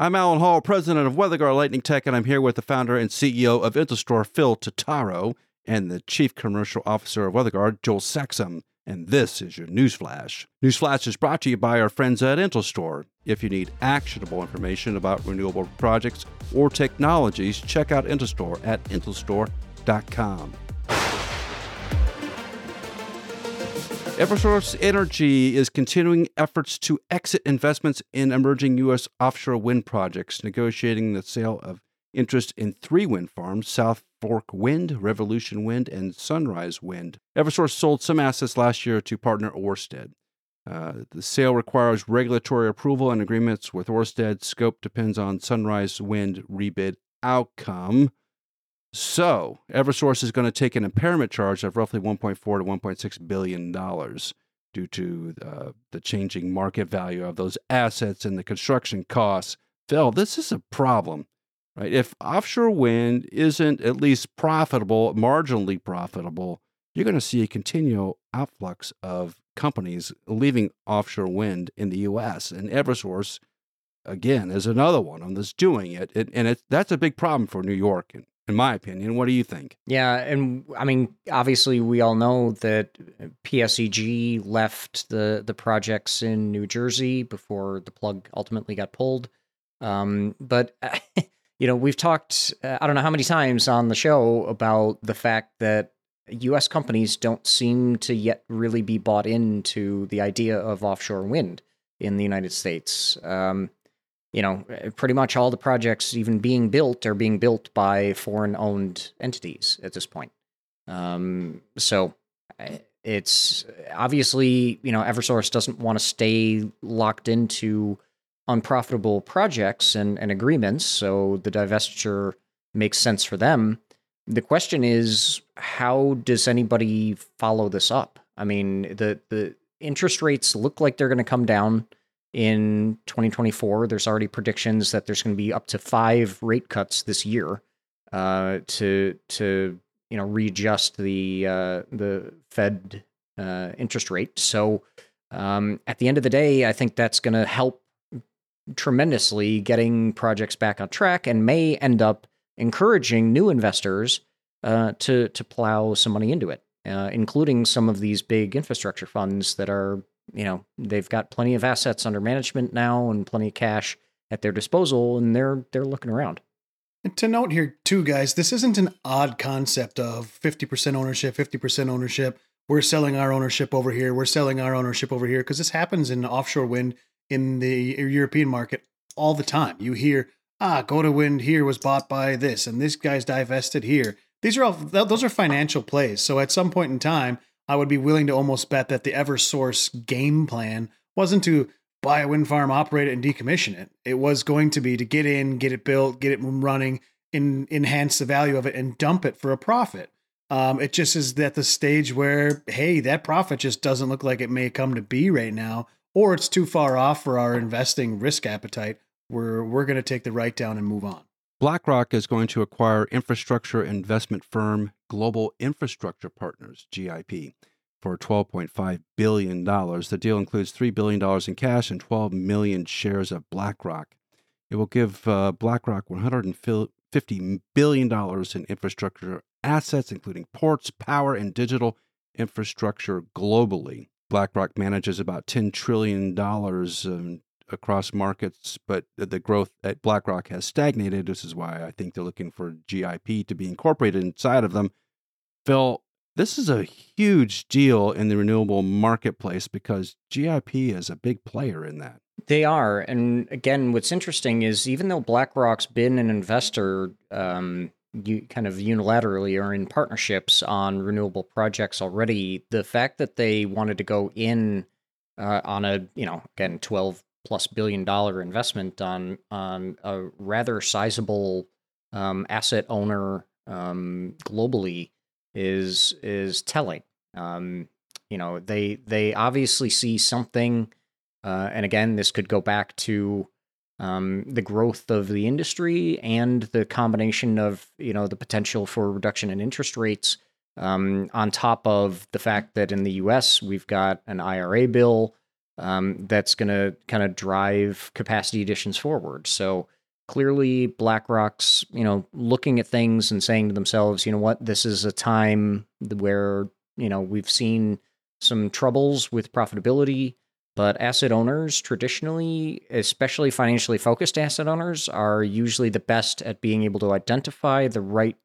I'm Allen Hall, president of WeatherGuard Lightning Tech, and I'm here with the founder and CEO of Intelstor, Phil Totaro, and the chief commercial officer of WeatherGuard, Joel Saxum. And this is your Newsflash. Newsflash is brought to you by our friends at Intelstor. If you need actionable information about renewable projects or technologies, check out Intelstor at intelstor.com. Eversource Energy is continuing efforts to exit investments in emerging U.S. offshore wind projects, negotiating the sale of interest in three wind farms South Fork Wind, Revolution Wind, and Sunrise Wind. Eversource sold some assets last year to partner Ørsted. Uh, the sale requires regulatory approval and agreements with Ørsted. Scope depends on Sunrise Wind rebid outcome. So, Eversource is going to take an impairment charge of roughly 1.4 to 1.6 billion dollars due to uh, the changing market value of those assets and the construction costs. Phil, this is a problem, right? If offshore wind isn't at least profitable, marginally profitable, you're going to see a continual outflux of companies leaving offshore wind in the U.S. And Eversource, again, is another one of that's doing it, and it, that's a big problem for New York in my opinion. What do you think? Yeah, and I mean, obviously, we all know that PSEG left the the projects in New Jersey before the plug ultimately got pulled. Um, but you know, we've talked uh, I don't know how many times on the show about the fact that U.S. companies don't seem to yet really be bought into the idea of offshore wind in the United States. Um, you know, pretty much all the projects even being built are being built by foreign owned entities at this point. Um, so it's obviously, you know, Eversource doesn't want to stay locked into unprofitable projects and, and agreements. So the divestiture makes sense for them. The question is, how does anybody follow this up? I mean, the, the interest rates look like they're going to come down in 2024. There's already predictions that there's going to be up to five rate cuts this year uh, to to you know readjust the uh, the Fed uh, interest rate. So um, at the end of the day, I think that's going to help tremendously getting projects back on track and may end up encouraging new investors uh, to to plow some money into it, uh, including some of these big infrastructure funds that are you know they've got plenty of assets under management now and plenty of cash at their disposal, and they're they're looking around. And to note here too, guys, this isn't an odd concept of fifty percent ownership, fifty percent ownership. We're selling our ownership over here. We're selling our ownership over here because this happens in offshore wind in the European market all the time. You hear, ah, Gode Wind here was bought by this, and this guy's divested here. These are all those are financial plays. So at some point in time, I would be willing to almost bet that the Eversource game plan wasn't to buy a wind farm, operate it, and decommission it. It was going to be to get in, get it built, get it running, in, enhance the value of it, and dump it for a profit. Um, it just is at the stage where, hey, that profit just doesn't look like it may come to be right now, or it's too far off for our investing risk appetite. We're we're going to take the write down and move on. BlackRock is going to acquire infrastructure investment firm Global Infrastructure Partners, GIP, for $12.5 billion. The deal includes $3 billion in cash and 12 million shares of BlackRock. It will give uh, BlackRock $150 billion in infrastructure assets, including ports, power, and digital infrastructure globally. BlackRock manages about $10 trillion across markets, but the growth at BlackRock has stagnated. This is why I think they're looking for GIP to be incorporated inside of them. Phil, this is a huge deal in the renewable marketplace because GIP is a big player in that. They are. And again, what's interesting is even though BlackRock's been an investor, um, you kind of unilaterally or in partnerships on renewable projects already, the fact that they wanted to go in uh, on a, you know, again, 12 plus billion dollar investment on on a rather sizable um, asset owner um, globally is is telling. Um, you know, they they obviously see something, uh, and again, this could go back to um, the growth of the industry and the combination of you know the potential for reduction in interest rates. Um, on top of the fact that in the U.S. we've got an IRA bill um, that's going to kind of drive capacity additions forward. So clearly, BlackRock's you know looking at things and saying to themselves, you know what, this is a time where you know we've seen some troubles with profitability. But asset owners, traditionally, especially financially focused asset owners, are usually the best at being able to identify the right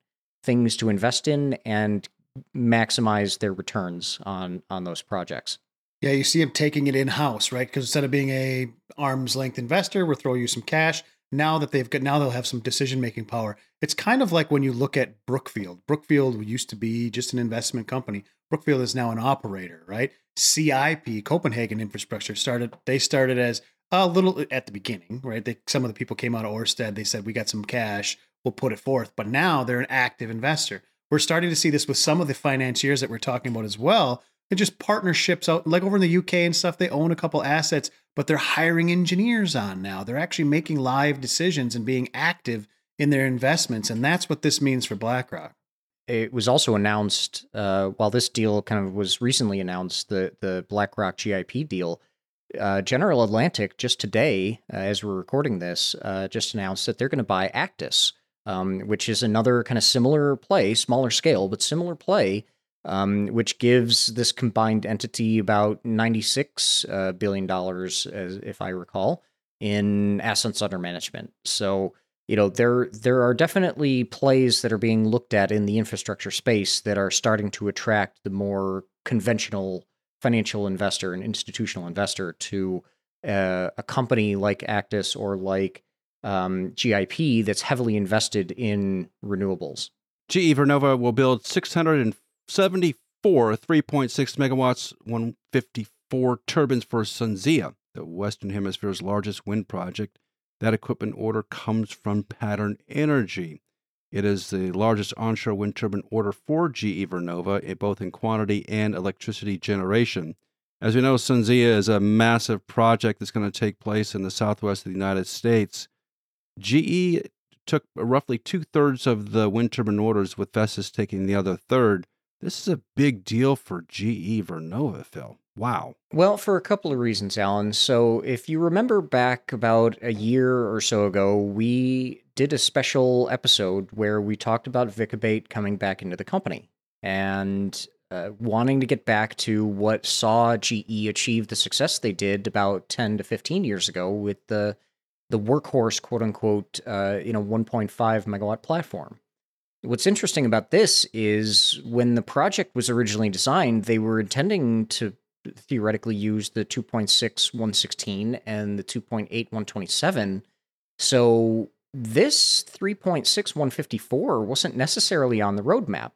things to invest in and maximize their returns on on those projects. Yeah, you see them taking it in house, right? Because instead of being a arm's length investor, we're throwing you some cash. Now that they've got, now they'll have some decision making power. It's kind of like when you look at Brookfield. Brookfield used to be just an investment company. Brookfield is now an operator, right? CIP, Copenhagen Infrastructure, started. They started as a little at the beginning, right? They, some of the people came out of Ørsted. They said, "We got some cash, we'll put it forth." But now they're an active investor. We're starting to see this with some of the financiers that we're talking about as well. They're just partnerships out, like over in the UK and stuff. They own a couple assets, but they're hiring engineers on now. They're actually making live decisions and being active in their investments, and that's what this means for BlackRock it was also announced uh, while this deal kind of was recently announced the the BlackRock GIP deal. Uh, General Atlantic just today, uh, as we're recording this, uh, just announced that they're going to buy Actis, um, which is another kind of similar play, smaller scale but similar play, um, which gives this combined entity about ninety six uh, billion dollars, if I recall, in assets under management. So you know there there are definitely plays that are being looked at in the infrastructure space that are starting to attract the more conventional financial investor and institutional investor to uh, a company like Actis or like um, GIP that's heavily invested in renewables. GE Vernova will build 674 3.6 megawatts, 154 turbines for SunZia, the Western Hemisphere's largest wind project that equipment order comes from Pattern Energy. It is the largest onshore wind turbine order for GE Vernova, eh, both in quantity and electricity generation. As we know, SunZia is a massive project that's going to take place in the southwest of the United States. GE took roughly two thirds of the wind turbine orders, with Vestas taking the other third. This is a big deal for GE Vernova, Phil. Wow. Well, for a couple of reasons, Allen. So, if you remember back about a year or so ago, we did a special episode where we talked about Vic Abate coming back into the company and uh, wanting to get back to what saw GE achieve the success they did about 10 to 15 years ago with the the workhorse, quote unquote, uh, you know, 1.5 megawatt platform. What's interesting about this is when the project was originally designed, they were intending to theoretically use the 2.6 116 and the 2.8 127. So this 3.6 154 wasn't necessarily on the roadmap.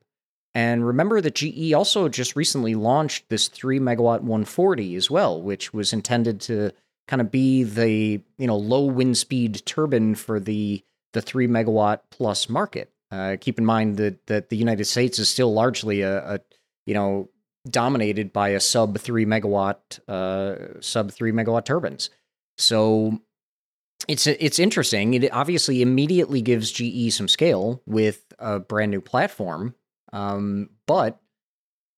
And remember that GE also just recently launched this 3 megawatt 140 as well, which was intended to kind of be the, you know, low wind speed turbine for the the 3 megawatt plus market. Uh, keep in mind that that the United States is still largely a, a you know dominated by a sub three megawatt uh, sub three megawatt turbines. So it's it's interesting. It obviously immediately gives GE some scale with a brand new platform, um, but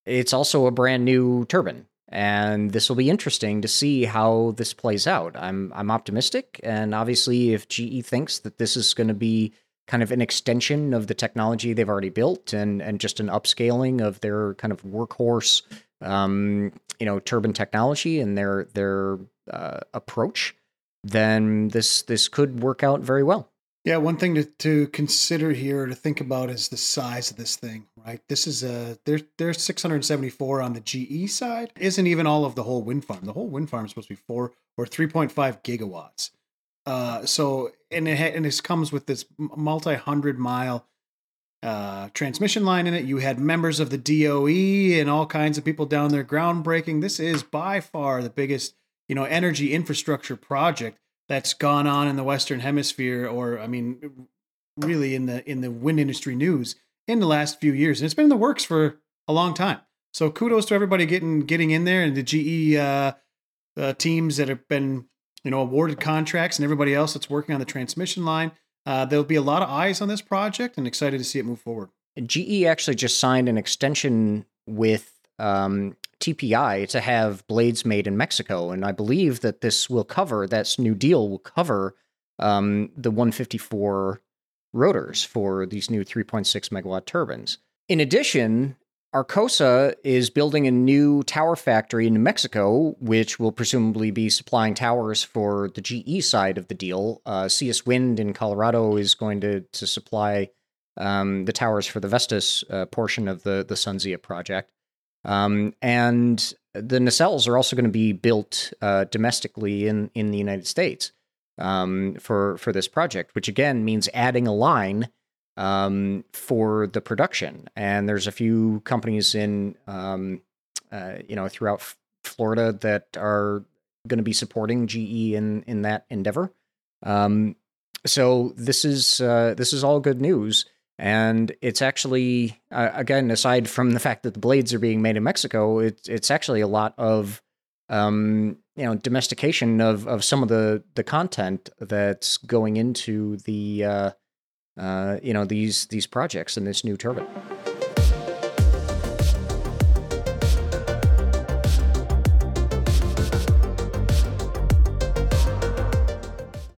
it's also a brand new turbine, and this will be interesting to see how this plays out. I'm I'm optimistic, and obviously, if GE thinks that this is going to be kind of an extension of the technology they've already built and and just an upscaling of their kind of workhorse um, you know turbine technology and their their uh, approach then this this could work out very well. Yeah one thing to, to consider here to think about is the size of this thing right? This is a there's there's 674 on the ge side. Isn't even all of the whole wind farm. The whole wind farm is supposed to be 4 or 3.5 gigawatts uh, so and it ha- and this comes with this multi hundred mile uh, transmission line in it. You had members of the DOE and all kinds of people down there groundbreaking. This is by far the biggest you know energy infrastructure project that's gone on in the Western Hemisphere, or I mean, really in the in the wind industry news in the last few years, and it's been in the works for a long time. So kudos to everybody getting getting in there and the GE uh, uh, teams that have been you know, awarded contracts and everybody else that's working on the transmission line. Uh, there'll be a lot of eyes on this project and excited to see it move forward. GE actually just signed an extension with um, TPI to have blades made in Mexico, and I believe that this will cover that new deal will cover um, the 154 rotors for these new 3.6 megawatt turbines. In addition, Arcosa is building a new tower factory in New Mexico, which will presumably be supplying towers for the GE side of the deal. Uh, CS Wind in Colorado is going to to supply um, the towers for the Vestas uh, portion of the the SunZia project, um, and the nacelles are also going to be built uh, domestically in in the United States um, for for this project, which again means adding a line um, for the production. And there's a few companies in, um, uh, you know, throughout F- Florida that are going to be supporting GE in in that endeavor. Um, so this is uh, this is all good news, and it's actually uh, again aside from the fact that the blades are being made in Mexico, it's it's actually a lot of um, you know domestication of of some of the the content that's going into the uh, you know these these projects and this new turbine.